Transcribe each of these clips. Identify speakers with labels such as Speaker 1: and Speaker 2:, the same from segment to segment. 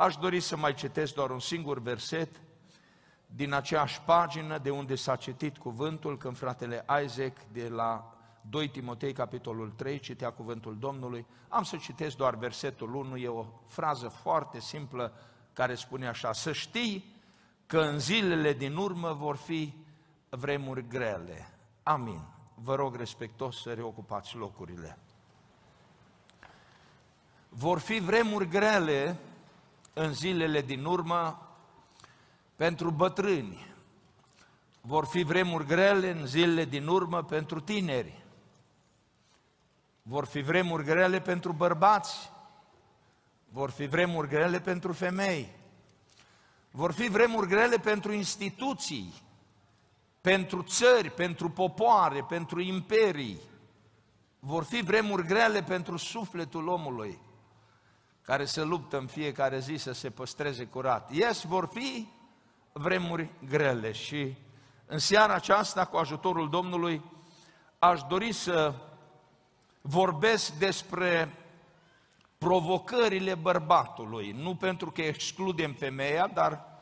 Speaker 1: Aș dori să mai citesc doar un singur verset din aceeași pagină de unde s-a citit cuvântul, când fratele Isaac de la 2 Timotei, capitolul 3, citea cuvântul Domnului. Am să citesc doar versetul 1, e o frază foarte simplă care spune așa, să știi că în zilele din urmă vor fi vremuri grele. Amin. Vă rog respectos să reocupați locurile. Vor fi vremuri grele în zilele din urmă pentru bătrâni. Vor fi vremuri grele în zilele din urmă pentru tineri. Vor fi vremuri grele pentru bărbați. Vor fi vremuri grele pentru femei. Vor fi vremuri grele pentru instituții, pentru țări, pentru popoare, pentru imperii. Vor fi vremuri grele pentru sufletul omului care se luptă în fiecare zi să se păstreze curat. Yes, vor fi vremuri grele și în seara aceasta, cu ajutorul Domnului, aș dori să vorbesc despre provocările bărbatului, nu pentru că excludem femeia, dar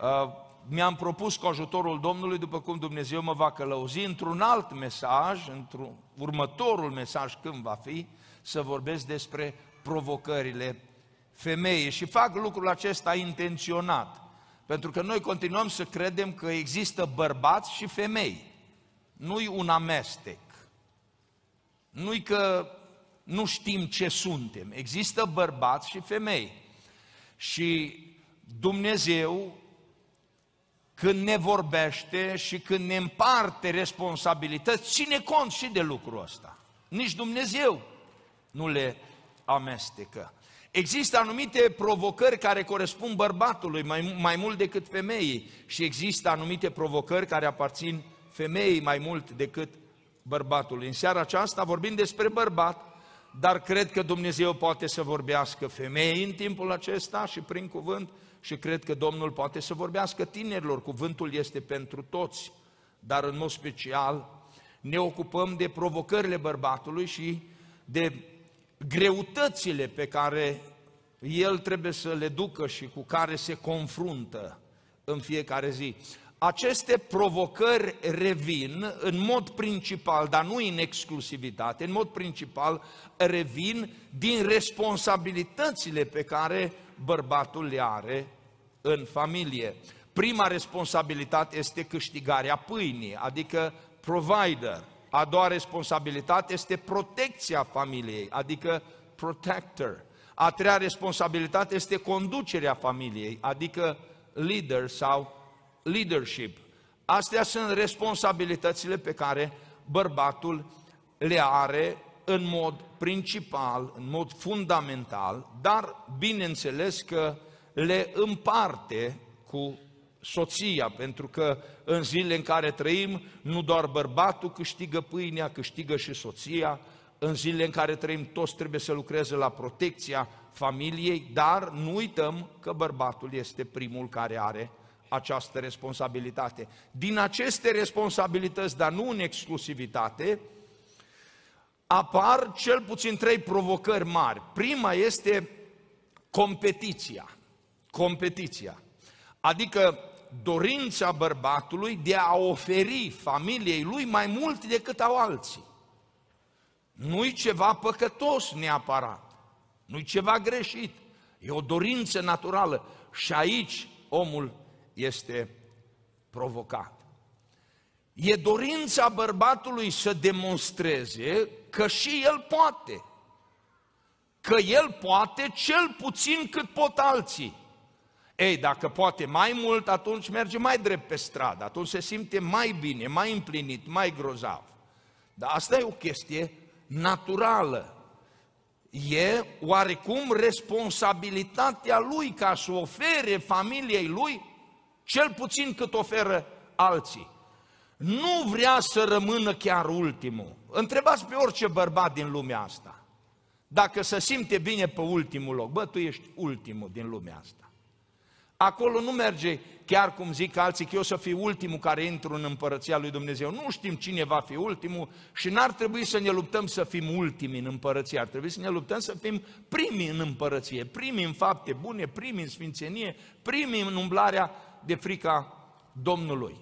Speaker 1: uh, mi-am propus cu ajutorul Domnului, după cum Dumnezeu mă va călăuzi, într-un alt mesaj, într-un următorul mesaj când va fi, să vorbesc despre provocările femeii și fac lucrul acesta intenționat. Pentru că noi continuăm să credem că există bărbați și femei. Nu-i un amestec. Nu-i că nu știm ce suntem. Există bărbați și femei. Și Dumnezeu, când ne vorbește și când ne împarte responsabilități, ține cont și de lucrul ăsta. Nici Dumnezeu nu le amestecă. Există anumite provocări care corespund bărbatului mai, mai mult decât femeii și există anumite provocări care aparțin femeii mai mult decât bărbatului. În seara aceasta vorbim despre bărbat, dar cred că Dumnezeu poate să vorbească femeii în timpul acesta și prin cuvânt și cred că Domnul poate să vorbească tinerilor. Cuvântul este pentru toți, dar în mod special ne ocupăm de provocările bărbatului și de greutățile pe care el trebuie să le ducă și cu care se confruntă în fiecare zi. Aceste provocări revin în mod principal, dar nu în exclusivitate, în mod principal revin din responsabilitățile pe care bărbatul le are în familie. Prima responsabilitate este câștigarea pâinii, adică provider. A doua responsabilitate este protecția familiei, adică protector. A treia responsabilitate este conducerea familiei, adică leader sau leadership. Astea sunt responsabilitățile pe care bărbatul le are în mod principal, în mod fundamental, dar bineînțeles că le împarte cu soția, pentru că în zilele în care trăim, nu doar bărbatul câștigă pâinea, câștigă și soția, în zilele în care trăim, toți trebuie să lucreze la protecția familiei, dar nu uităm că bărbatul este primul care are această responsabilitate. Din aceste responsabilități, dar nu în exclusivitate, apar cel puțin trei provocări mari. Prima este competiția. Competiția. Adică dorința bărbatului de a oferi familiei lui mai mult decât au alții. Nu-i ceva păcătos neapărat, nu-i ceva greșit, e o dorință naturală și aici omul este provocat. E dorința bărbatului să demonstreze că și el poate. Că el poate cel puțin cât pot alții. Ei, dacă poate mai mult, atunci merge mai drept pe stradă, atunci se simte mai bine, mai împlinit, mai grozav. Dar asta e o chestie naturală. E oarecum responsabilitatea lui ca să ofere familiei lui cel puțin cât oferă alții. Nu vrea să rămână chiar ultimul. Întrebați pe orice bărbat din lumea asta. Dacă se simte bine pe ultimul loc, bă, tu ești ultimul din lumea asta. Acolo nu merge chiar cum zic alții, că eu să fiu ultimul care intru în împărăția lui Dumnezeu. Nu știm cine va fi ultimul și n-ar trebui să ne luptăm să fim ultimi în împărăție, ar trebui să ne luptăm să fim primii în împărăție, primii în fapte bune, primii în sfințenie, primii în umblarea de frica Domnului.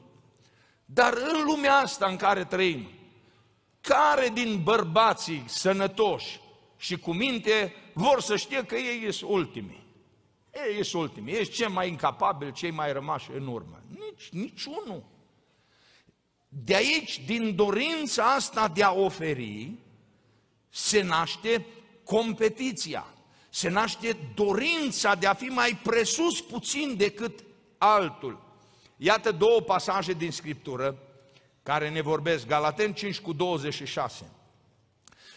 Speaker 1: Dar în lumea asta în care trăim, care din bărbații sănătoși și cu minte vor să știe că ei sunt ultimii? Ei sunt ultimii, ești cei mai incapabili, cei mai rămași în urmă. Nici, niciunul. De aici, din dorința asta de a oferi, se naște competiția, se naște dorința de a fi mai presus puțin decât altul. Iată două pasaje din Scriptură care ne vorbesc, Galaten 5 cu 26.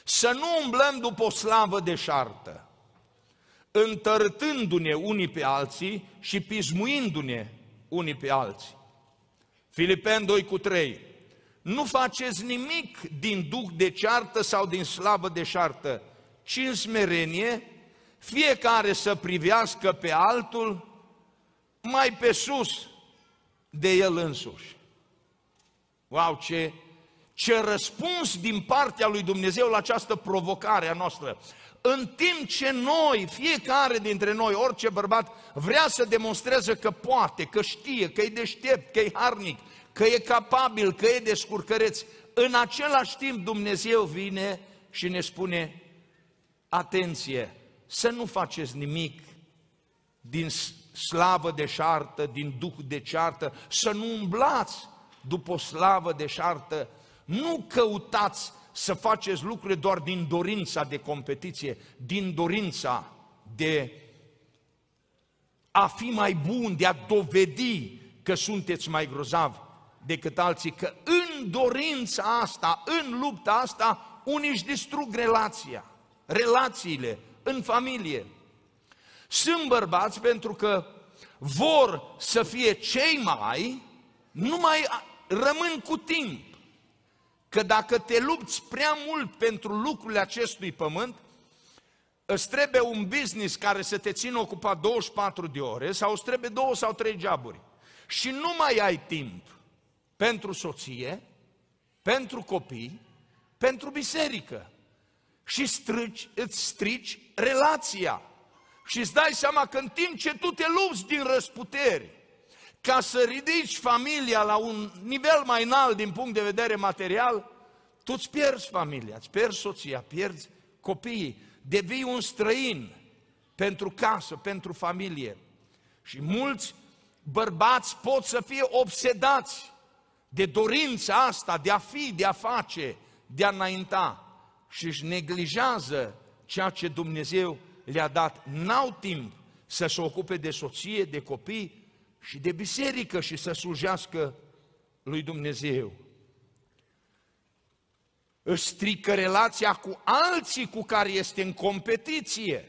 Speaker 1: Să nu umblăm după o slavă deșartă, întărtându-ne unii pe alții și pismuindu-ne unii pe alții. Filipen 2 cu 3. Nu faceți nimic din duc de ceartă sau din slavă de șartă, ci în smerenie, fiecare să privească pe altul mai pe sus de el însuși. Wow, ce, ce răspuns din partea lui Dumnezeu la această provocare a noastră în timp ce noi, fiecare dintre noi, orice bărbat, vrea să demonstreze că poate, că știe, că e deștept, că e harnic, că e capabil, că e descurcăreț, în același timp Dumnezeu vine și ne spune, atenție, să nu faceți nimic din slavă de șartă, din duh de ceartă, să nu umblați după o slavă de șartă, nu căutați să faceți lucrurile doar din dorința de competiție, din dorința de a fi mai bun, de a dovedi că sunteți mai grozavi decât alții, că în dorința asta, în lupta asta, unii își distrug relația, relațiile în familie. Sunt bărbați pentru că vor să fie cei mai, nu mai rămân cu timp că dacă te lupți prea mult pentru lucrurile acestui pământ, îți trebuie un business care să te țină ocupat 24 de ore sau îți trebuie două sau trei joburi. Și nu mai ai timp pentru soție, pentru copii, pentru biserică. Și strici, îți strici relația. Și îți dai seama că în timp ce tu te lupți din răsputeri, ca să ridici familia la un nivel mai înalt din punct de vedere material, tu îți pierzi familia, îți pierzi soția, pierzi copiii, devii un străin pentru casă, pentru familie. Și mulți bărbați pot să fie obsedați de dorința asta, de a fi, de a face, de a înainta și își neglijează ceea ce Dumnezeu le-a dat. N-au timp să se ocupe de soție, de copii, și de biserică și să slujească lui Dumnezeu. Își strică relația cu alții cu care este în competiție.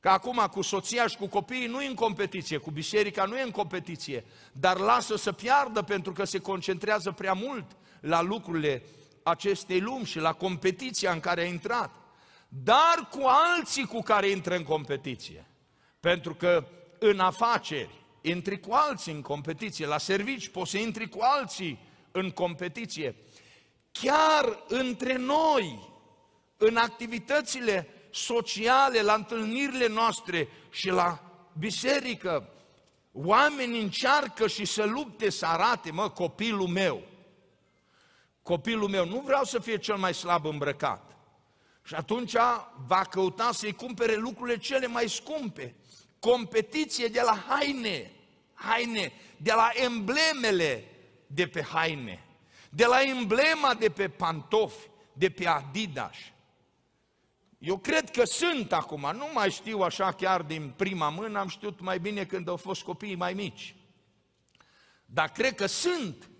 Speaker 1: Că acum cu soția și cu copiii nu e în competiție, cu biserica nu e în competiție, dar lasă să piardă pentru că se concentrează prea mult la lucrurile acestei lumi și la competiția în care a intrat. Dar cu alții cu care intră în competiție. Pentru că în afaceri, intri cu alții în competiție, la servici poți să intri cu alții în competiție. Chiar între noi, în activitățile sociale, la întâlnirile noastre și la biserică, oamenii încearcă și să lupte să arate, mă, copilul meu. Copilul meu, nu vreau să fie cel mai slab îmbrăcat. Și atunci va căuta să-i cumpere lucrurile cele mai scumpe. Competiție de la haine haine, de la emblemele de pe haine, de la emblema de pe pantofi, de pe Adidas. Eu cred că sunt acum, nu mai știu așa chiar din prima mână, am știut mai bine când au fost copiii mai mici. Dar cred că sunt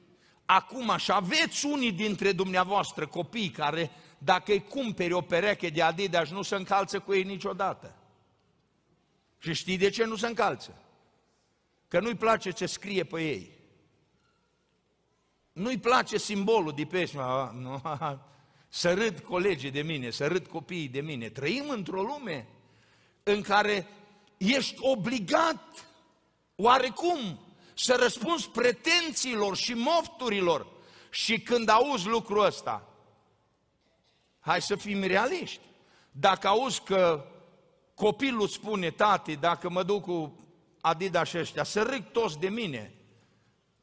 Speaker 1: acum și aveți unii dintre dumneavoastră copii care dacă îi cumperi o pereche de Adidas nu se încalță cu ei niciodată. Și știi de ce nu se încalță? Că nu-i place ce scrie pe ei. Nu-i place simbolul de pe nu, să râd colegii de mine, să râd copiii de mine. Trăim într-o lume în care ești obligat oarecum să răspunzi pretențiilor și mofturilor și când auzi lucrul ăsta, hai să fim realiști. Dacă auzi că copilul spune, tati, dacă mă duc cu Adidas ăștia, să râg toți de mine,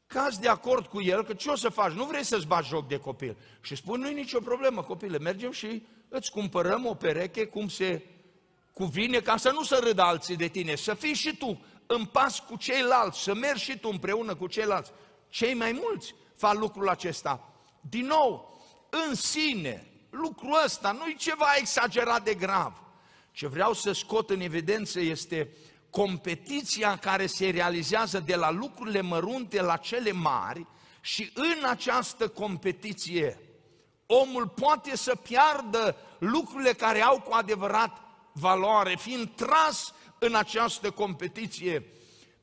Speaker 1: cazi de acord cu el, că ce o să faci? Nu vrei să-ți bagi joc de copil. Și spun, nu-i nicio problemă, copile, mergem și îți cumpărăm o pereche cum se cuvine, ca să nu să râdă alții de tine, să fii și tu în pas cu ceilalți, să mergi și tu împreună cu ceilalți. Cei mai mulți fac lucrul acesta. Din nou, în sine, lucrul ăsta nu e ceva exagerat de grav. Ce vreau să scot în evidență este competiția care se realizează de la lucrurile mărunte la cele mari și în această competiție omul poate să piardă lucrurile care au cu adevărat valoare, fiind tras în această competiție,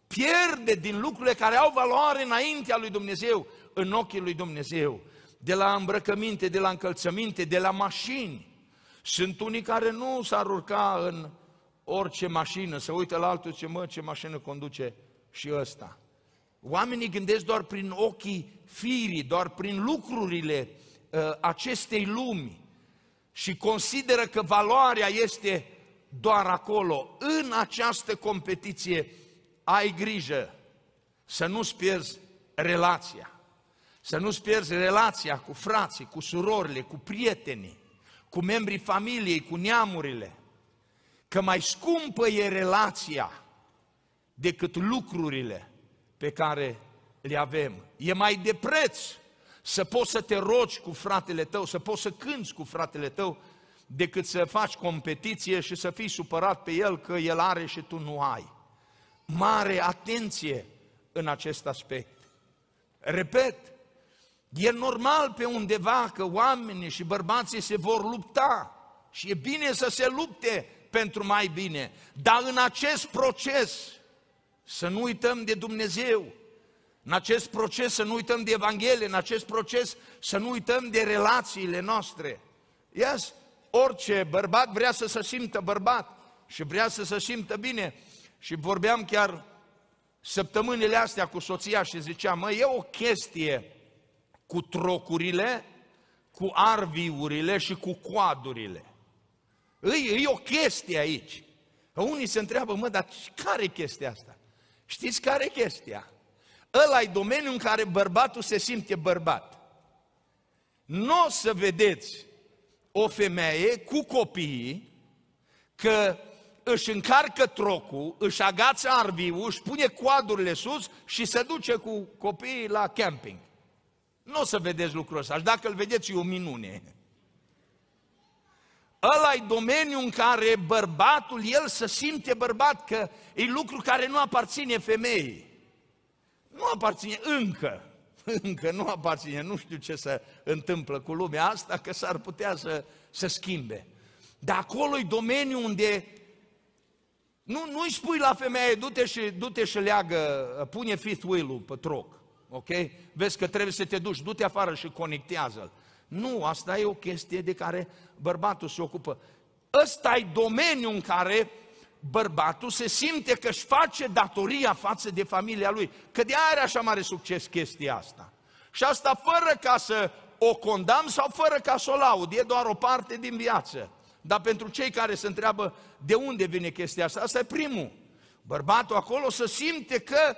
Speaker 1: pierde din lucrurile care au valoare înaintea lui Dumnezeu, în ochii lui Dumnezeu, de la îmbrăcăminte, de la încălțăminte, de la mașini. Sunt unii care nu s-ar urca în orice mașină, să uită la altul ce mă, ce mașină conduce și ăsta. Oamenii gândesc doar prin ochii firii, doar prin lucrurile uh, acestei lumi și consideră că valoarea este doar acolo. În această competiție ai grijă să nu-ți pierzi relația. Să nu-ți pierzi relația cu frații, cu surorile, cu prietenii, cu membrii familiei, cu neamurile. Că mai scumpă e relația decât lucrurile pe care le avem. E mai de preț să poți să te rogi cu fratele tău, să poți să cânți cu fratele tău, decât să faci competiție și să fii supărat pe el că el are și tu nu ai. Mare atenție în acest aspect. Repet, e normal pe undeva că oamenii și bărbații se vor lupta și e bine să se lupte pentru mai bine, dar în acest proces să nu uităm de Dumnezeu, în acest proces să nu uităm de Evanghelie, în acest proces să nu uităm de relațiile noastre. Yes? Orice bărbat vrea să se simtă bărbat și vrea să se simtă bine. Și vorbeam chiar săptămânile astea cu soția și ziceam, mă, e o chestie cu trocurile, cu arviurile și cu coadurile. E, e o chestie aici. Unii se întreabă, mă, dar care e chestia asta? Știți care e chestia? ăla e domeniul în care bărbatul se simte bărbat. Nu o să vedeți o femeie cu copiii că își încarcă trocul, își agață arviul, își pune coadurile sus și se duce cu copiii la camping. Nu o să vedeți lucrul ăsta. Și dacă îl vedeți, e o minune. Ăla e domeniul în care bărbatul, el să simte bărbat, că e lucru care nu aparține femeii. Nu aparține încă, încă nu aparține, nu știu ce se întâmplă cu lumea asta, că s-ar putea să, să schimbe. Dar acolo e domeniul unde nu, nu-i spui la femeie, du-te și, du-te și leagă, pune fifth wheel-ul pe troc, ok? Vezi că trebuie să te duci, du-te afară și conectează-l. Nu, asta e o chestie de care bărbatul se ocupă. Ăsta e domeniul în care bărbatul se simte că își face datoria față de familia lui. Că de aia are așa mare succes chestia asta. Și asta fără ca să o condamn sau fără ca să o laud, e doar o parte din viață. Dar pentru cei care se întreabă de unde vine chestia asta, asta e primul. Bărbatul acolo să simte că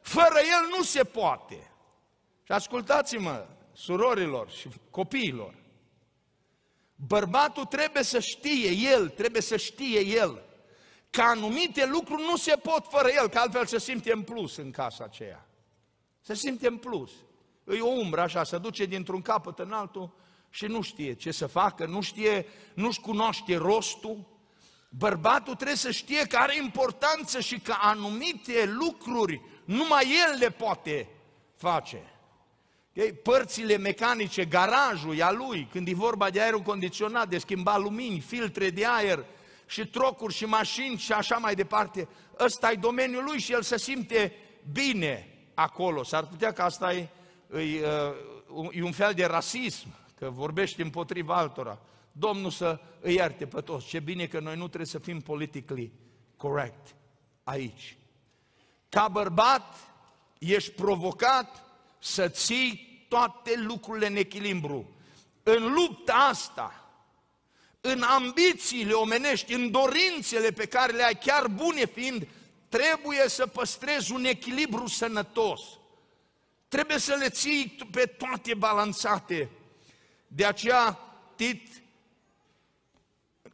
Speaker 1: fără el nu se poate. Și ascultați-mă, surorilor și copiilor, bărbatul trebuie să știe el, trebuie să știe el că anumite lucruri nu se pot fără el, că altfel se simte în plus în casa aceea. Se simte în plus. E o umbră așa, se duce dintr-un capăt în altul și nu știe ce să facă, nu știe, nu-și cunoaște rostul. Bărbatul trebuie să știe că are importanță și că anumite lucruri numai el le poate face. Okay? Părțile mecanice, garajul e a lui, când e vorba de aerul condiționat, de schimba lumini, filtre de aer, și trocuri și mașini și așa mai departe. Ăsta e domeniul lui și el se simte bine acolo. S-ar putea că asta e, e, e un fel de rasism, că vorbește împotriva altora. Domnul să îi ierte pe toți. Ce bine că noi nu trebuie să fim politically correct aici. Ca bărbat, ești provocat să ții toate lucrurile în echilibru. În lupta asta, în ambițiile omenești, în dorințele pe care le ai, chiar bune fiind, trebuie să păstrezi un echilibru sănătos. Trebuie să le ții pe toate balanțate. De aceea, Tit,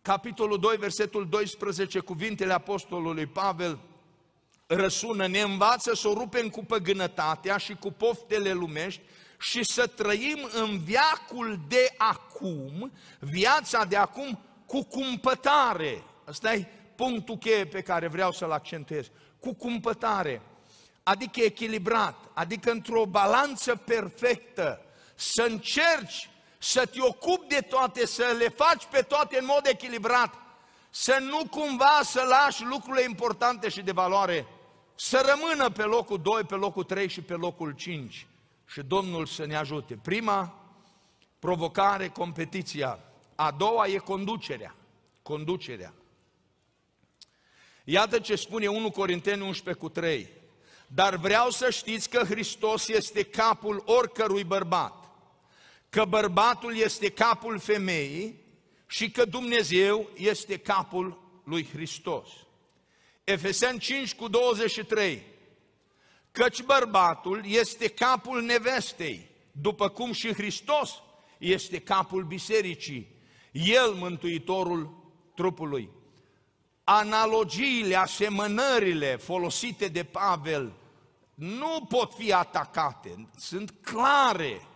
Speaker 1: capitolul 2, versetul 12, cuvintele apostolului Pavel, răsună, ne învață să o rupem cu păgânătatea și cu poftele lumești și să trăim în viacul de acum, viața de acum cu cumpătare. Asta e punctul cheie pe care vreau să-l accentuez. Cu cumpătare, adică echilibrat, adică într-o balanță perfectă, să încerci să te ocupi de toate, să le faci pe toate în mod echilibrat, să nu cumva să lași lucrurile importante și de valoare, să rămână pe locul 2, pe locul 3 și pe locul 5 și Domnul să ne ajute. Prima, provocare, competiția. A doua e conducerea. Conducerea. Iată ce spune 1 Corinteni 11 cu 3. Dar vreau să știți că Hristos este capul oricărui bărbat, că bărbatul este capul femeii și că Dumnezeu este capul lui Hristos. Efeseni 5 cu 23. Căci bărbatul este capul nevestei, după cum și Hristos este capul bisericii, el mântuitorul trupului. Analogiile, asemănările folosite de Pavel nu pot fi atacate, sunt clare.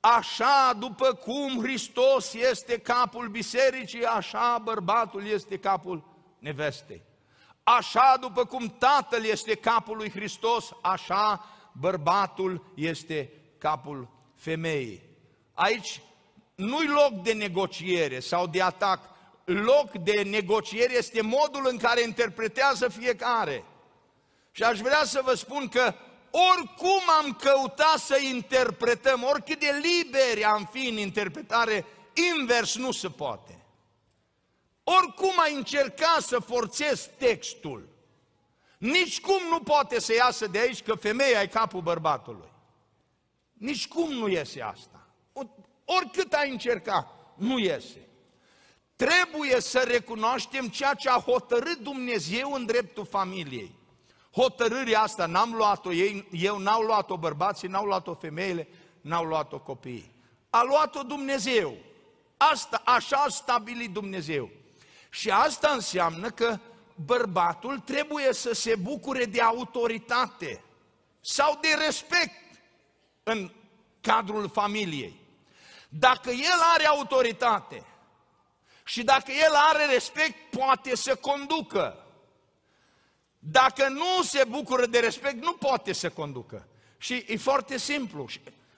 Speaker 1: Așa după cum Hristos este capul bisericii, așa bărbatul este capul nevestei. Așa după cum Tatăl este capul lui Hristos, așa bărbatul este capul femeii. Aici nu-i loc de negociere sau de atac, loc de negociere este modul în care interpretează fiecare. Și aș vrea să vă spun că oricum am căutat să interpretăm, oricât de liberi am fi în interpretare, invers nu se poate. Oricum ai încerca să forțezi textul, nici cum nu poate să iasă de aici că femeia e capul bărbatului. Nici cum nu iese asta. Oricât ai încerca, nu iese. Trebuie să recunoaștem ceea ce a hotărât Dumnezeu în dreptul familiei. Hotărârea asta n-am luat-o ei, eu n-au luat-o bărbații, n-au luat-o femeile, n-au luat-o copiii. A luat-o Dumnezeu. Asta, așa a stabilit Dumnezeu. Și asta înseamnă că bărbatul trebuie să se bucure de autoritate sau de respect în cadrul familiei. Dacă el are autoritate și dacă el are respect, poate să conducă. Dacă nu se bucură de respect, nu poate să conducă. Și e foarte simplu.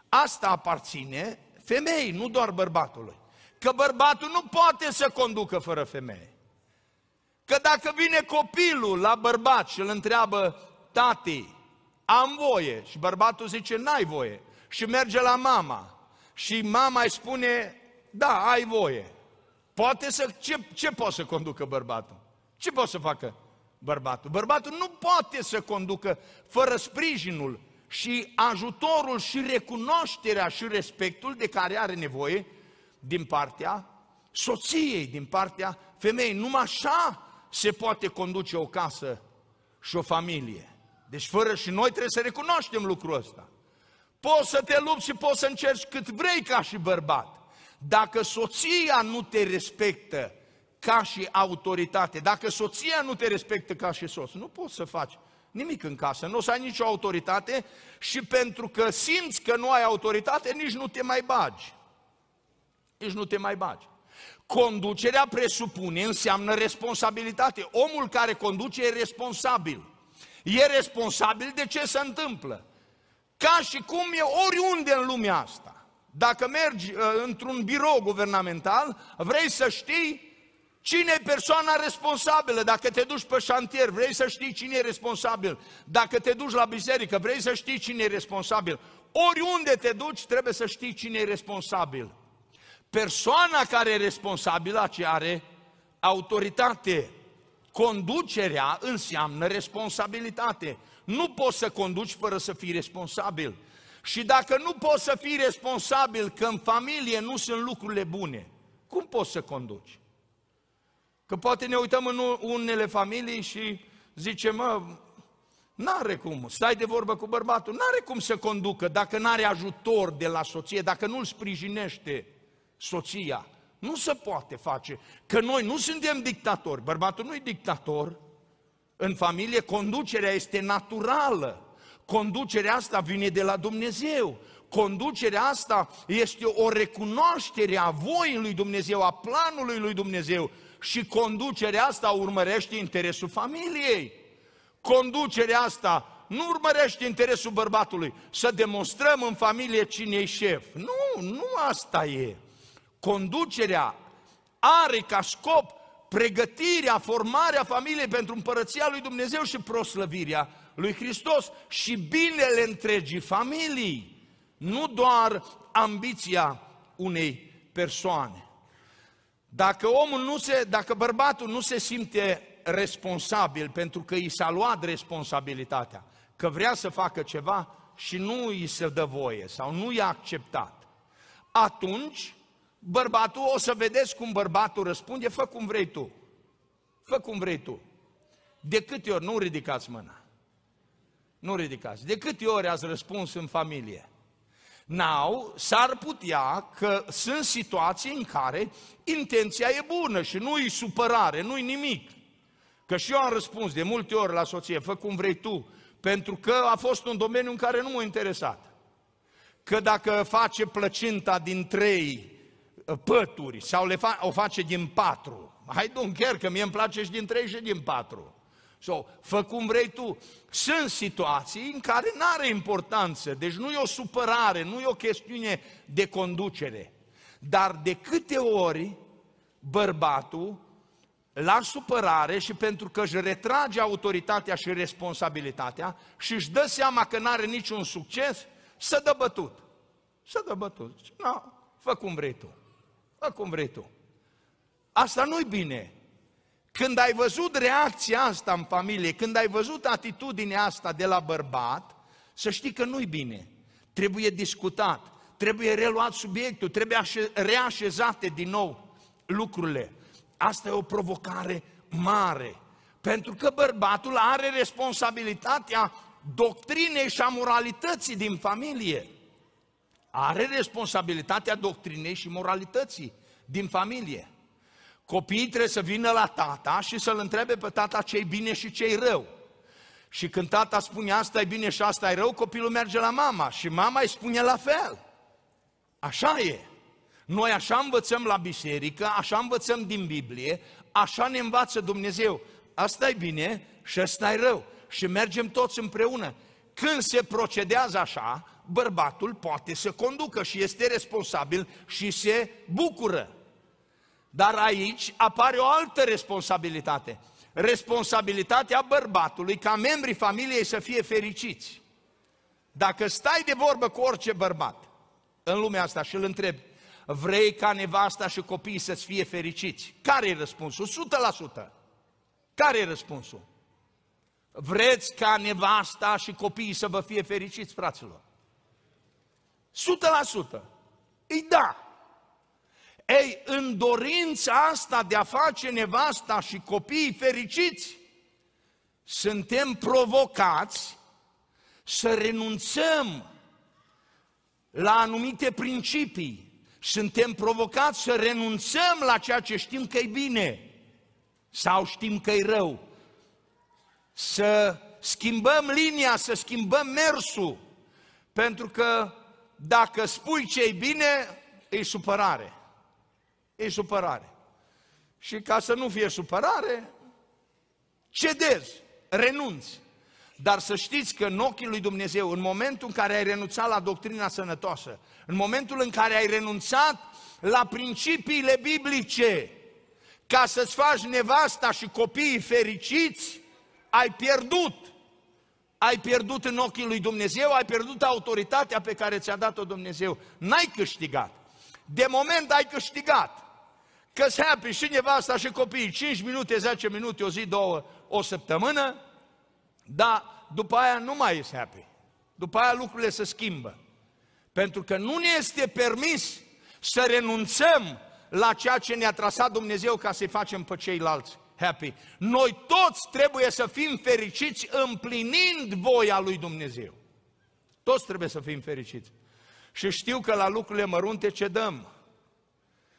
Speaker 1: Asta aparține femeii, nu doar bărbatului că bărbatul nu poate să conducă fără femeie. Că dacă vine copilul la bărbat și îl întreabă, tati, am voie? Și bărbatul zice, n-ai voie. Și merge la mama. Și mama îi spune, da, ai voie. Poate să, ce, ce poate să conducă bărbatul? Ce poate să facă bărbatul? Bărbatul nu poate să conducă fără sprijinul și ajutorul și recunoașterea și respectul de care are nevoie din partea soției, din partea femeii. Numai așa se poate conduce o casă și o familie. Deci fără și noi trebuie să recunoaștem lucrul ăsta. Poți să te lupți și poți să încerci cât vrei ca și bărbat. Dacă soția nu te respectă ca și autoritate, dacă soția nu te respectă ca și soț, nu poți să faci nimic în casă, nu o să ai nicio autoritate și pentru că simți că nu ai autoritate, nici nu te mai bagi nici nu te mai bagi. Conducerea presupune, înseamnă responsabilitate. Omul care conduce e responsabil. E responsabil de ce se întâmplă. Ca și cum e oriunde în lumea asta. Dacă mergi uh, într-un birou guvernamental, vrei să știi Cine e persoana responsabilă? Dacă te duci pe șantier, vrei să știi cine e responsabil. Dacă te duci la biserică, vrei să știi cine e responsabil. Oriunde te duci, trebuie să știi cine e responsabil persoana care e responsabilă, ce are autoritate. Conducerea înseamnă responsabilitate. Nu poți să conduci fără să fii responsabil. Și dacă nu poți să fii responsabil că în familie nu sunt lucrurile bune, cum poți să conduci? Că poate ne uităm în unele familii și zicem, mă, N-are cum, stai de vorbă cu bărbatul, n-are cum să conducă dacă n-are ajutor de la soție, dacă nu-l sprijinește soția. Nu se poate face, că noi nu suntem dictatori, bărbatul nu e dictator. În familie conducerea este naturală, conducerea asta vine de la Dumnezeu. Conducerea asta este o recunoaștere a voii lui Dumnezeu, a planului lui Dumnezeu și conducerea asta urmărește interesul familiei. Conducerea asta nu urmărește interesul bărbatului, să demonstrăm în familie cine e șef. Nu, nu asta e. Conducerea are ca scop pregătirea, formarea familiei pentru împărăția lui Dumnezeu și proslăvirea lui Hristos și binele întregii familii, nu doar ambiția unei persoane. Dacă omul nu se, dacă bărbatul nu se simte responsabil pentru că i s-a luat responsabilitatea, că vrea să facă ceva și nu îi se dă voie sau nu i-a acceptat, atunci bărbatul, o să vedeți cum bărbatul răspunde, fă cum vrei tu. Fă cum vrei tu. De câte ori, nu ridicați mâna. Nu ridicați. De câte ori ați răspuns în familie? Now, s-ar putea că sunt situații în care intenția e bună și nu-i supărare, nu-i nimic. Că și eu am răspuns de multe ori la soție, fă cum vrei tu, pentru că a fost un domeniu în care nu m-a interesat. Că dacă face plăcinta din trei uh, pături sau le fa- o face din patru, hai don't care, că mie îmi place și din trei și din patru. So, fă cum vrei tu. Sunt situații în care nu are importanță, deci nu e o supărare, nu e o chestiune de conducere. Dar de câte ori bărbatul la supărare și pentru că își retrage autoritatea și responsabilitatea și își dă seama că nu are niciun succes, să dă bătut. Să dă bătut. Nu, fă cum vrei tu. Fă cum vrei tu. Asta nu-i bine. Când ai văzut reacția asta în familie, când ai văzut atitudinea asta de la bărbat, să știi că nu-i bine. Trebuie discutat, trebuie reluat subiectul, trebuie reașezate din nou lucrurile. Asta e o provocare mare. Pentru că bărbatul are responsabilitatea doctrinei și a moralității din familie. Are responsabilitatea doctrinei și moralității din familie. Copiii trebuie să vină la tata și să-l întrebe pe tata ce-i bine și ce-i rău. Și când tata spune asta e bine și asta e rău, copilul merge la mama și mama îi spune la fel. Așa e. Noi așa învățăm la biserică, așa învățăm din Biblie, așa ne învață Dumnezeu. Asta e bine și asta e rău. Și mergem toți împreună. Când se procedează așa, bărbatul poate să conducă și este responsabil și se bucură. Dar aici apare o altă responsabilitate. Responsabilitatea bărbatului ca membrii familiei să fie fericiți. Dacă stai de vorbă cu orice bărbat în lumea asta și îl întrebi, vrei ca nevasta și copiii să-ți fie fericiți. Care e răspunsul? 100%. Care e răspunsul? Vreți ca nevasta și copiii să vă fie fericiți, fraților? 100%. Ei da. Ei, în dorința asta de a face nevasta și copiii fericiți, suntem provocați să renunțăm la anumite principii, suntem provocați să renunțăm la ceea ce știm că e bine sau știm că e rău. Să schimbăm linia, să schimbăm mersul. Pentru că dacă spui ce e bine, e supărare. E supărare. Și ca să nu fie supărare, cedezi, renunți. Dar să știți că în ochii lui Dumnezeu, în momentul în care ai renunțat la doctrina sănătoasă, în momentul în care ai renunțat la principiile biblice, ca să-ți faci nevasta și copiii fericiți, ai pierdut. Ai pierdut în ochii lui Dumnezeu, ai pierdut autoritatea pe care ți-a dat-o Dumnezeu. N-ai câștigat. De moment ai câștigat. că se happy și nevasta și copiii, 5 minute, 10 minute, o zi, două, o săptămână, dar după aia nu mai este happy. După aia lucrurile se schimbă. Pentru că nu ne este permis să renunțăm la ceea ce ne-a trasat Dumnezeu ca să-i facem pe ceilalți happy. Noi toți trebuie să fim fericiți împlinind voia lui Dumnezeu. Toți trebuie să fim fericiți. Și știu că la lucrurile mărunte cedăm.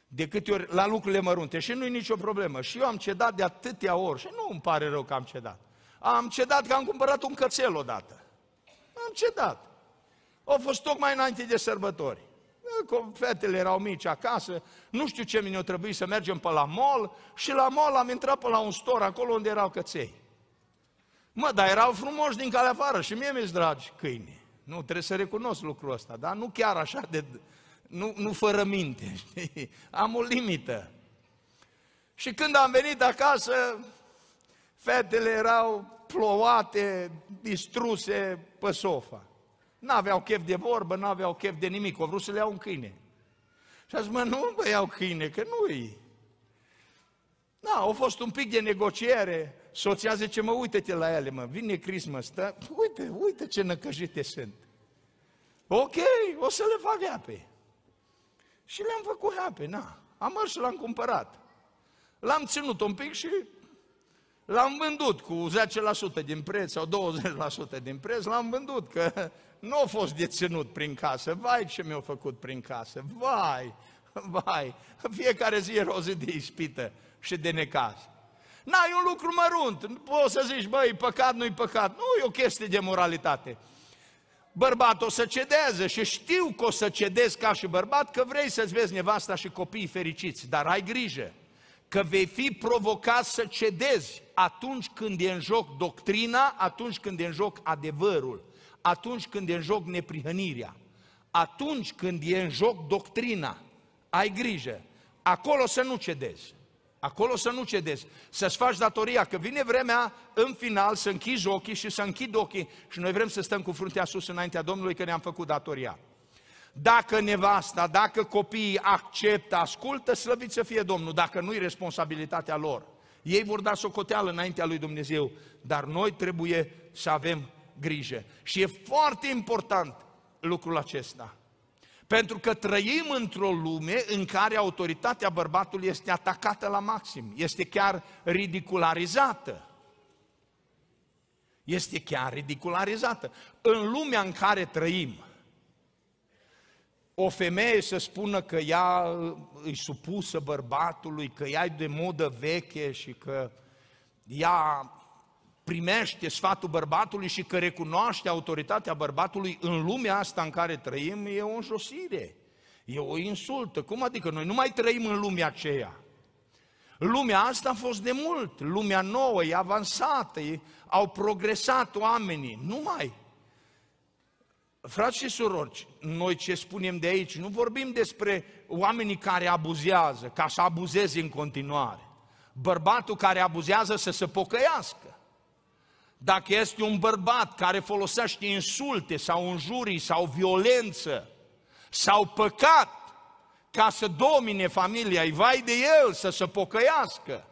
Speaker 1: De câte ori la lucrurile mărunte și nu e nicio problemă. Și eu am cedat de atâtea ori și nu îmi pare rău că am cedat. Am cedat că am cumpărat un cățel odată. Am cedat. Au fost tocmai înainte de sărbători. Fetele erau mici acasă, nu știu ce mi-a trebuit să mergem pe la mall și la mall am intrat pe la un store acolo unde erau căței. Mă, dar erau frumoși din calea afară și mie mi-s dragi câini. Nu, trebuie să recunosc lucrul ăsta, dar nu chiar așa de... Nu, nu fără minte, știi? Am o limită. Și când am venit acasă, fetele erau plouate, distruse pe sofa. N-aveau chef de vorbă, n-aveau chef de nimic, au vrut să le iau un câine. Și a zis, mă, nu vă iau câine, că nu-i. Da, au fost un pic de negociere, soția zice, mă, uite-te la ele, mă, vine Christmas, da? uite, uite ce năcăjite sunt. Ok, o să le fac happy. Și le-am făcut happy, na. Am mers și l-am cumpărat. L-am ținut un pic și l-am vândut cu 10% din preț sau 20% din preț, l-am vândut, că nu a fost deținut prin casă. Vai ce mi-a făcut prin casă, vai, vai. Fiecare zi era o zi de ispită și de necaz. N-ai un lucru mărunt, nu poți să zici, băi, păcat, nu-i păcat. Nu e o chestie de moralitate. Bărbatul o să cedeze și știu că o să cedezi ca și bărbat că vrei să-ți vezi nevasta și copiii fericiți, dar ai grijă că vei fi provocat să cedezi atunci când e în joc doctrina, atunci când e în joc adevărul, atunci când e în joc neprihănirea, atunci când e în joc doctrina, ai grijă, acolo să nu cedezi. Acolo să nu cedezi, să-ți faci datoria, că vine vremea în final să închizi ochii și să închid ochii și noi vrem să stăm cu fruntea sus înaintea Domnului că ne-am făcut datoria. Dacă nevasta, dacă copiii acceptă, ascultă, slăvit să fie Domnul, dacă nu-i responsabilitatea lor. Ei vor da socoteală înaintea lui Dumnezeu, dar noi trebuie să avem grijă. Și e foarte important lucrul acesta. Pentru că trăim într-o lume în care autoritatea bărbatului este atacată la maxim, este chiar ridicularizată. Este chiar ridicularizată. În lumea în care trăim, o femeie să spună că ea îi supusă bărbatului, că ea e de modă veche și că ea primește sfatul bărbatului și că recunoaște autoritatea bărbatului în lumea asta în care trăim, e o înjosire, e o insultă. Cum adică noi nu mai trăim în lumea aceea? Lumea asta a fost de mult, lumea nouă, e avansată, e, au progresat oamenii, nu mai. Frați și surori, noi ce spunem de aici, nu vorbim despre oamenii care abuzează, ca să abuzeze în continuare. Bărbatul care abuzează să se pocăiască. Dacă este un bărbat care folosește insulte sau înjurii sau violență sau păcat ca să domine familia, îi vai de el să se pocăiască.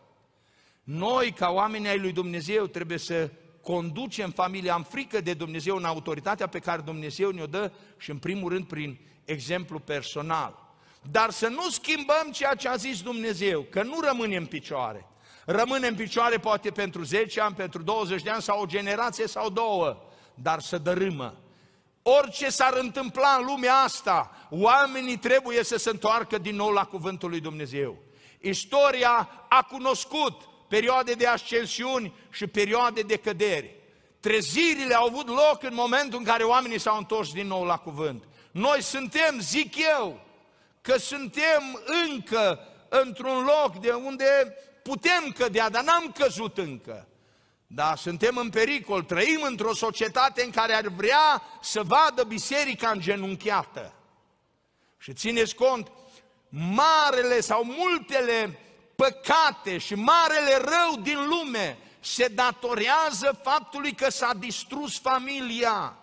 Speaker 1: Noi, ca oameni ai lui Dumnezeu, trebuie să conducem familia în frică de Dumnezeu, în autoritatea pe care Dumnezeu ne-o dă și în primul rând prin exemplu personal. Dar să nu schimbăm ceea ce a zis Dumnezeu, că nu rămâne în picioare rămâne în picioare poate pentru 10 ani, pentru 20 de ani sau o generație sau două, dar să dărâmă. Orice s-ar întâmpla în lumea asta, oamenii trebuie să se întoarcă din nou la cuvântul lui Dumnezeu. Istoria a cunoscut perioade de ascensiuni și perioade de căderi. Trezirile au avut loc în momentul în care oamenii s-au întors din nou la cuvânt. Noi suntem, zic eu, că suntem încă într-un loc de unde putem cădea, dar n-am căzut încă. Da, suntem în pericol, trăim într-o societate în care ar vrea să vadă biserica îngenunchiată. Și țineți cont, marele sau multele păcate și marele rău din lume se datorează faptului că s-a distrus familia.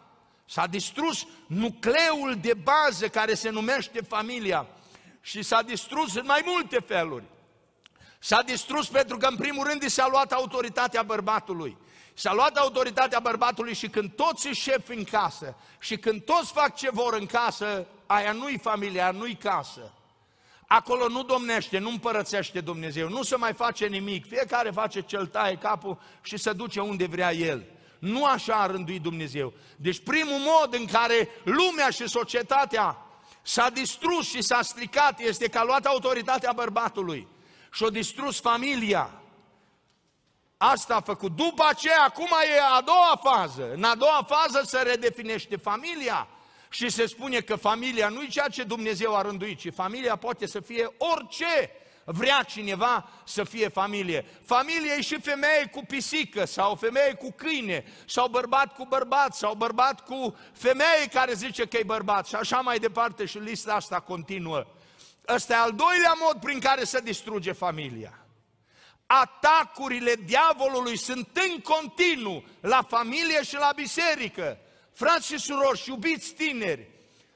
Speaker 1: S-a distrus nucleul de bază care se numește familia și s-a distrus în mai multe feluri. S-a distrus pentru că în primul rând i s-a luat autoritatea bărbatului. S-a luat autoritatea bărbatului și când toți își șef în casă și când toți fac ce vor în casă, aia nu-i familia, nu-i casă. Acolo nu domnește, nu împărățește Dumnezeu, nu se mai face nimic, fiecare face cel taie capul și se duce unde vrea el. Nu așa a rânduit Dumnezeu. Deci primul mod în care lumea și societatea s-a distrus și s-a stricat este că a luat autoritatea bărbatului și a distrus familia. Asta a făcut. După aceea, acum e a doua fază. În a doua fază se redefinește familia și se spune că familia nu e ceea ce Dumnezeu a rânduit, ci familia poate să fie orice vrea cineva să fie familie. Familie e și femeie cu pisică, sau femeie cu câine, sau bărbat cu bărbat, sau bărbat cu femeie care zice că e bărbat și așa mai departe și lista asta continuă. Ăsta e al doilea mod prin care se distruge familia. Atacurile diavolului sunt în continuu la familie și la biserică. Frați și surori și iubiți tineri,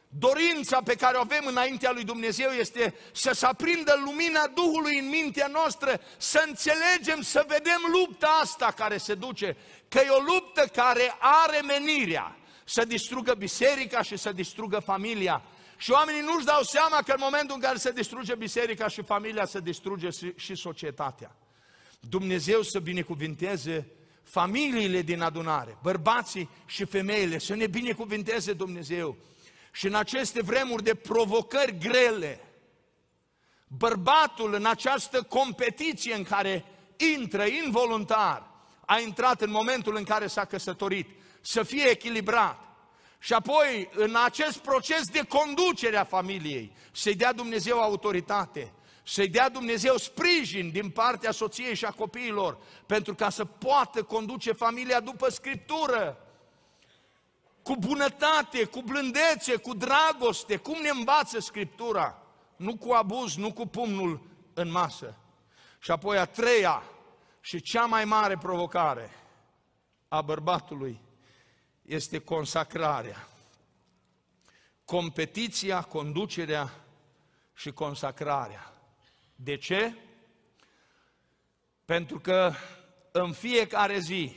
Speaker 1: dorința pe care o avem înaintea lui Dumnezeu este să se aprindă lumina Duhului în mintea noastră, să înțelegem, să vedem lupta asta care se duce, că e o luptă care are menirea să distrugă biserica și să distrugă familia. Și oamenii nu-și dau seama că în momentul în care se distruge biserica și familia, se distruge și societatea. Dumnezeu să binecuvinteze familiile din adunare, bărbații și femeile, să ne binecuvinteze Dumnezeu. Și în aceste vremuri de provocări grele, bărbatul în această competiție în care intră involuntar, a intrat în momentul în care s-a căsătorit, să fie echilibrat. Și apoi, în acest proces de conducere a familiei, să-i dea Dumnezeu autoritate, să-i dea Dumnezeu sprijin din partea soției și a copiilor, pentru ca să poată conduce familia după Scriptură, cu bunătate, cu blândețe, cu dragoste, cum ne învață Scriptura, nu cu abuz, nu cu pumnul în masă. Și apoi a treia și cea mai mare provocare a bărbatului este consacrarea. Competiția, conducerea și consacrarea. De ce? Pentru că în fiecare zi,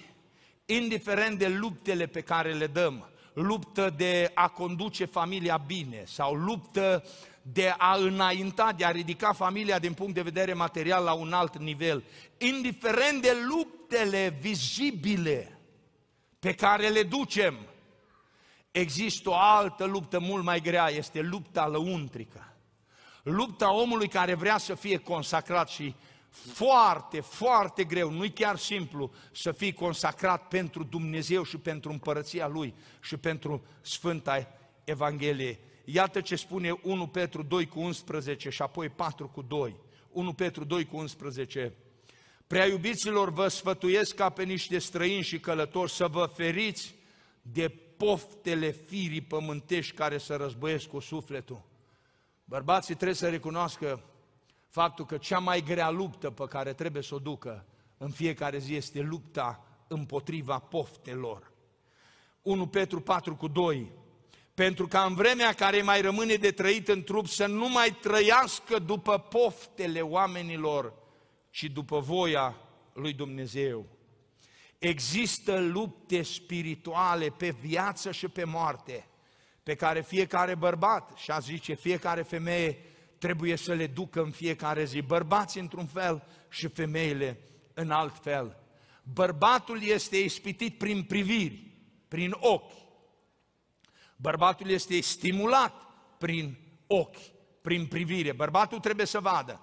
Speaker 1: indiferent de luptele pe care le dăm, luptă de a conduce familia bine sau luptă de a înainta, de a ridica familia din punct de vedere material la un alt nivel, indiferent de luptele vizibile pe care le ducem, există o altă luptă mult mai grea, este lupta lăuntrică. Lupta omului care vrea să fie consacrat și foarte, foarte greu, nu-i chiar simplu să fii consacrat pentru Dumnezeu și pentru împărăția Lui și pentru Sfânta Evanghelie. Iată ce spune 1 Petru 2 cu 11 și apoi 4 cu 2. 1 Petru 2 cu 11. Prea iubiților, vă sfătuiesc ca pe niște străini și călători să vă feriți de poftele firii pământești care să războiesc cu sufletul Bărbații trebuie să recunoască faptul că cea mai grea luptă pe care trebuie să o ducă în fiecare zi este lupta împotriva poftelor. 1 Petru 4 cu 2 pentru ca în vremea care mai rămâne de trăit în trup să nu mai trăiască după poftele oamenilor, ci după voia lui Dumnezeu. Există lupte spirituale pe viață și pe moarte pe care fiecare bărbat și a zice fiecare femeie trebuie să le ducă în fiecare zi. Bărbații într-un fel și femeile în alt fel. Bărbatul este ispitit prin priviri, prin ochi. Bărbatul este stimulat prin ochi, prin privire. Bărbatul trebuie să vadă.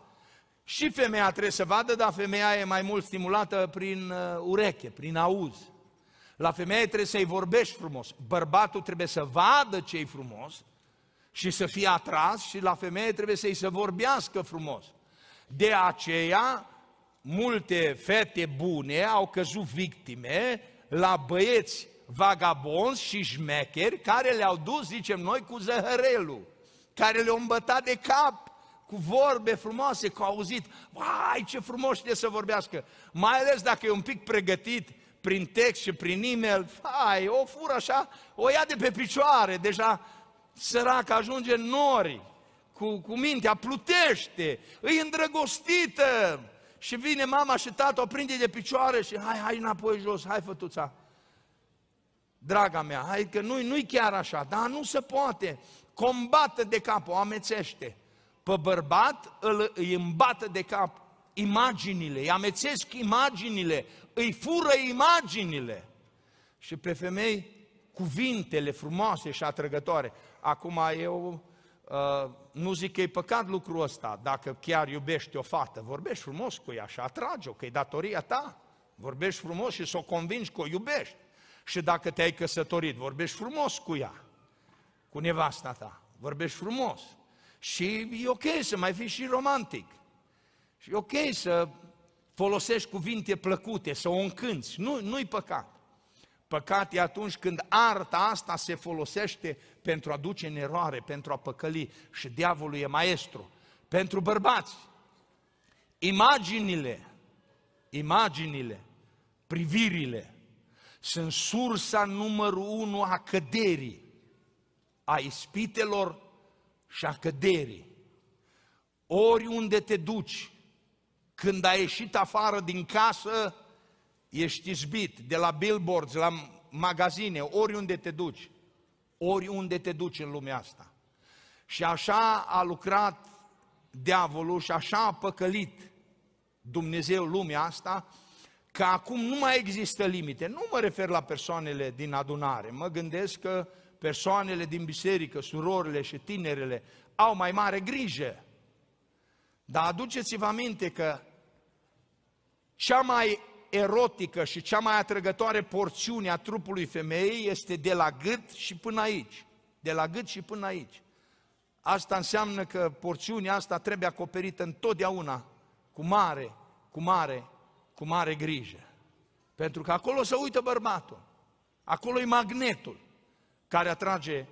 Speaker 1: Și femeia trebuie să vadă, dar femeia e mai mult stimulată prin uh, ureche, prin auz. La femeie trebuie să-i vorbești frumos. Bărbatul trebuie să vadă ce-i frumos și să fie atras și la femeie trebuie să-i se vorbească frumos. De aceea, multe fete bune au căzut victime la băieți vagabonzi și șmecheri care le-au dus, zicem noi, cu zăhărelul, care le-au îmbătat de cap cu vorbe frumoase, cu auzit, vai ce frumos știe să vorbească, mai ales dacă e un pic pregătit prin text și prin e-mail, hai, o fură așa, o ia de pe picioare, deja săraca ajunge în nori, cu, cu mintea, plutește, îi îndrăgostită și vine mama și tata, o prinde de picioare și hai, hai înapoi jos, hai fătuța. Draga mea, hai că nu-i, nu-i chiar așa, dar nu se poate. Combată de cap, o amețește. Pe bărbat îl, îi îmbată de cap imaginile, îi amețesc imaginile, îi fură imaginile. Și pe femei, cuvintele frumoase și atrăgătoare. Acum eu uh, nu zic că e păcat lucrul ăsta, dacă chiar iubești o fată, vorbești frumos cu ea și atrage-o, că e datoria ta. Vorbești frumos și să o convingi că o iubești. Și dacă te-ai căsătorit, vorbești frumos cu ea, cu nevasta ta. Vorbești frumos. Și e ok să mai fii și romantic. Și e ok să folosești cuvinte plăcute, să o încânți. Nu, nu-i păcat. Păcat e atunci când arta asta se folosește pentru a duce în eroare, pentru a păcăli și diavolul e maestru. Pentru bărbați, imaginile, imaginile, privirile sunt sursa numărul unu a căderii, a ispitelor și a căderii. Oriunde te duci, când ai ieșit afară din casă, ești izbit de la billboards, la magazine, oriunde te duci, oriunde te duci în lumea asta. Și așa a lucrat diavolul și așa a păcălit Dumnezeu lumea asta, că acum nu mai există limite. Nu mă refer la persoanele din adunare, mă gândesc că persoanele din biserică, surorile și tinerele, au mai mare grijă. Dar aduceți-vă aminte că cea mai erotică și cea mai atrăgătoare porțiune a trupului femeii este de la gât și până aici. De la gât și până aici. Asta înseamnă că porțiunea asta trebuie acoperită întotdeauna cu mare, cu mare, cu mare grijă. Pentru că acolo se uită bărbatul. Acolo e magnetul care atrage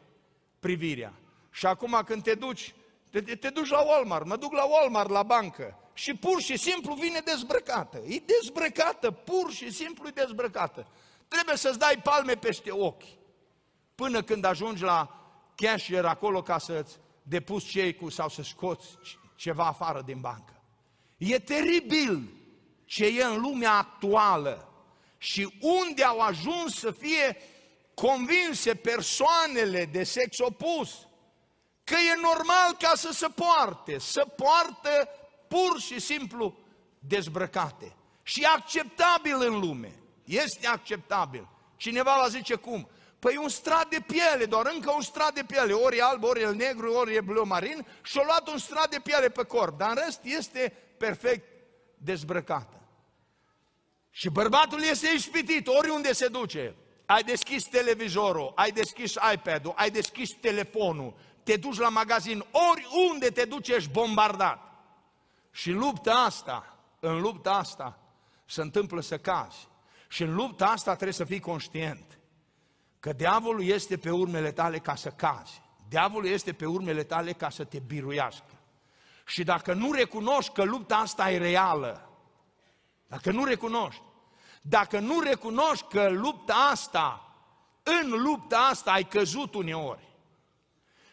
Speaker 1: privirea. Și acum când te duci, te, te duci la Walmart, mă duc la Walmart la bancă și pur și simplu vine dezbrăcată. E dezbrăcată, pur și simplu e dezbrăcată. Trebuie să-ți dai palme peste ochi până când ajungi la cashier acolo ca să-ți depus cei sau să scoți ceva afară din bancă. E teribil ce e în lumea actuală și unde au ajuns să fie convinse persoanele de sex opus că e normal ca să se poarte, să poartă pur și simplu dezbrăcate. Și e acceptabil în lume. Este acceptabil. Cineva va zice cum? Păi un strat de piele, doar încă un strat de piele, ori e alb, ori e negru, ori e bleu marin și-a luat un strat de piele pe corp, dar în rest este perfect dezbrăcată. Și bărbatul este ispitit oriunde se duce. Ai deschis televizorul, ai deschis iPad-ul, ai deschis telefonul, te duci la magazin, oriunde te duci ești bombardat. Și lupta asta, în lupta asta, se întâmplă să cazi. Și în lupta asta trebuie să fii conștient că diavolul este pe urmele tale ca să cazi. Diavolul este pe urmele tale ca să te biruiască. Și dacă nu recunoști că lupta asta e reală, dacă nu recunoști, dacă nu recunoști că lupta asta, în lupta asta ai căzut uneori,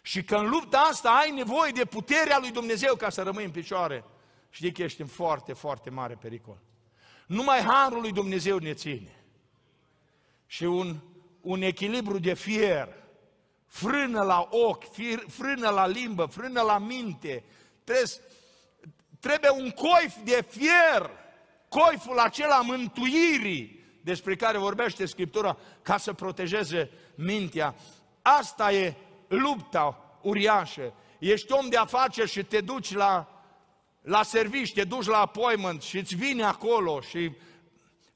Speaker 1: și că în lupta asta ai nevoie de puterea lui Dumnezeu ca să rămâi în picioare, știi că ești în foarte, foarte mare pericol. Numai Harul lui Dumnezeu ne ține. Și un, un echilibru de fier, frână la ochi, fier, frână la limbă, frână la minte, trebuie, trebuie un coif de fier, coiful acela mântuirii despre care vorbește Scriptura ca să protejeze mintea. Asta e lupta uriașă. Ești om de afaceri și te duci la la servici, te duci la appointment și îți vine acolo și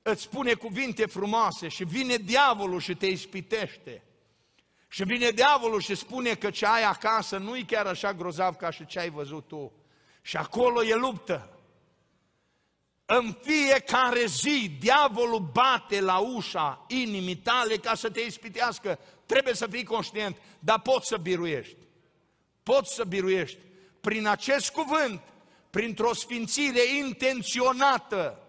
Speaker 1: îți spune cuvinte frumoase și vine diavolul și te ispitește. Și vine diavolul și spune că ce ai acasă nu e chiar așa grozav ca și ce ai văzut tu. Și acolo e luptă. În fiecare zi, diavolul bate la ușa inimii tale ca să te ispitească. Trebuie să fii conștient, dar poți să biruiești. Poți să biruiești. Prin acest cuvânt, printr-o sfințire intenționată,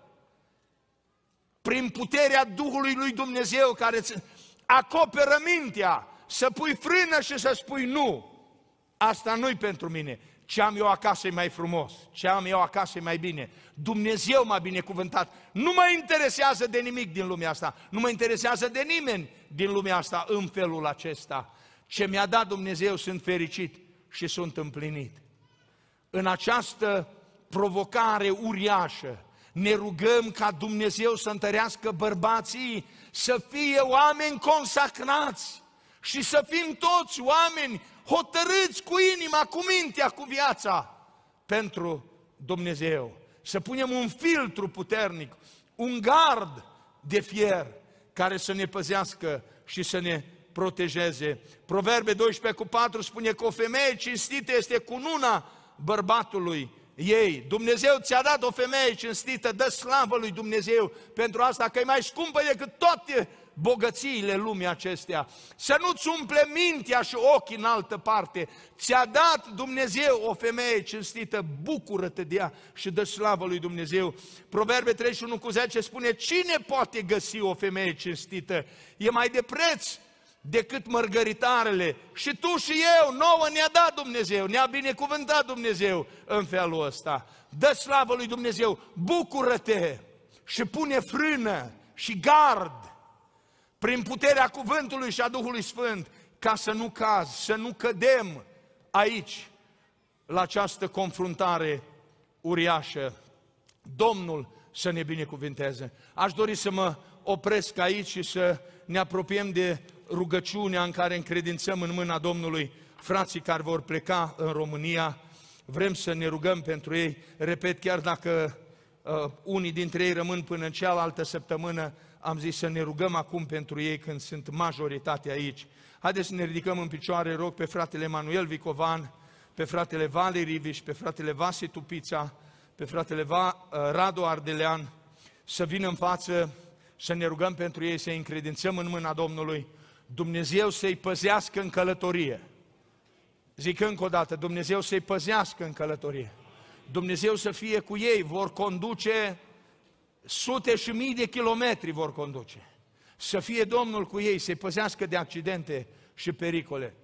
Speaker 1: prin puterea Duhului lui Dumnezeu care îți acoperă mintea, să pui frână și să spui nu. Asta nu-i pentru mine. Ce am eu acasă e mai frumos, ce am eu acasă e mai bine. Dumnezeu m-a binecuvântat. Nu mă interesează de nimic din lumea asta, nu mă interesează de nimeni din lumea asta în felul acesta. Ce mi-a dat Dumnezeu sunt fericit și sunt împlinit. În această provocare uriașă, ne rugăm ca Dumnezeu să întărească bărbații, să fie oameni consacrați și să fim toți oameni hotărâți cu inima, cu mintea, cu viața pentru Dumnezeu. Să punem un filtru puternic, un gard de fier care să ne păzească și să ne protejeze. Proverbe 12 cu 4 spune că o femeie cinstită este cununa bărbatului ei. Dumnezeu ți-a dat o femeie cinstită, dă slavă lui Dumnezeu pentru asta, că e mai scumpă decât toate bogățiile lumii acestea. Să nu-ți umple mintea și ochii în altă parte. Ți-a dat Dumnezeu o femeie cinstită, bucură-te de ea și dă slavă lui Dumnezeu. Proverbe 31 cu 10 spune, cine poate găsi o femeie cinstită? E mai de preț decât mărgăritarele. Și tu și eu, nouă ne-a dat Dumnezeu, ne-a binecuvântat Dumnezeu în felul ăsta. Dă slavă lui Dumnezeu, bucură-te și pune frână și gard prin puterea cuvântului și a Duhului Sfânt, ca să nu caz, să nu cădem aici, la această confruntare uriașă. Domnul să ne binecuvinteze. Aș dori să mă opresc aici și să ne apropiem de rugăciunea în care încredințăm în mâna Domnului frații care vor pleca în România. Vrem să ne rugăm pentru ei. Repet, chiar dacă uh, unii dintre ei rămân până în cealaltă săptămână, am zis să ne rugăm acum pentru ei când sunt majoritatea aici. Haideți să ne ridicăm în picioare, rog pe fratele Emanuel Vicovan, pe fratele Vali Riviș, pe fratele Vasi Tupița, pe fratele Va, uh, Radu Ardelean, să vină în față, să ne rugăm pentru ei, să-i încredințăm în mâna Domnului, Dumnezeu să-i păzească în călătorie. Zic încă o dată, Dumnezeu să-i păzească în călătorie. Dumnezeu să fie cu ei, vor conduce sute și mii de kilometri vor conduce. Să fie Domnul cu ei, să-i păzească de accidente și pericole.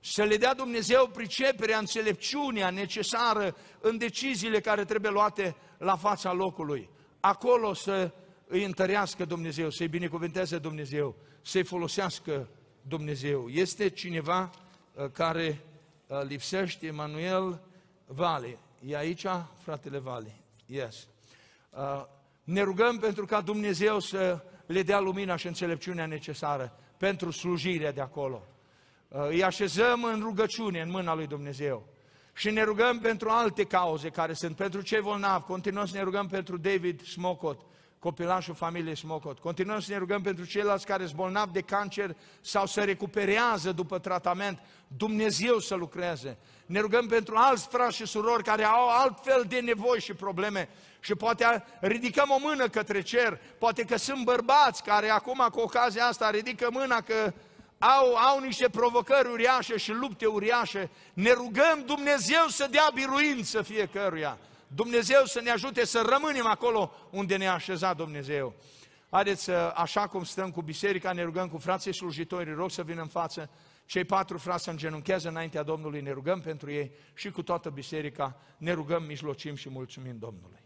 Speaker 1: Să le dea Dumnezeu priceperea, înțelepciunea necesară în deciziile care trebuie luate la fața locului. Acolo să îi întărească Dumnezeu, să-i binecuvânteze Dumnezeu, să-i folosească Dumnezeu. Este cineva uh, care uh, lipsește, Emanuel Vale. E aici, fratele Vale? Yes. Uh, ne rugăm pentru ca Dumnezeu să le dea lumina și înțelepciunea necesară pentru slujirea de acolo. Îi așezăm în rugăciune în mâna lui Dumnezeu. Și ne rugăm pentru alte cauze care sunt, pentru cei volnavi. Continuăm să ne rugăm pentru David Smocot, copilașul familiei Smocot. Continuăm să ne rugăm pentru ceilalți care sunt bolnavi de cancer sau se recuperează după tratament. Dumnezeu să lucreze. Ne rugăm pentru alți frați și surori care au altfel de nevoi și probleme și poate ridicăm o mână către cer. Poate că sunt bărbați care acum cu ocazia asta ridică mâna că au, au niște provocări uriașe și lupte uriașe. Ne rugăm Dumnezeu să dea biruință fiecăruia. Dumnezeu să ne ajute să rămânem acolo unde ne-a așezat Dumnezeu. Haideți să, așa cum stăm cu biserica, ne rugăm cu frații slujitori, rog să vină în față. Cei patru frați se îngenunchează înaintea Domnului, ne rugăm pentru ei și cu toată biserica ne rugăm, mijlocim și mulțumim Domnului.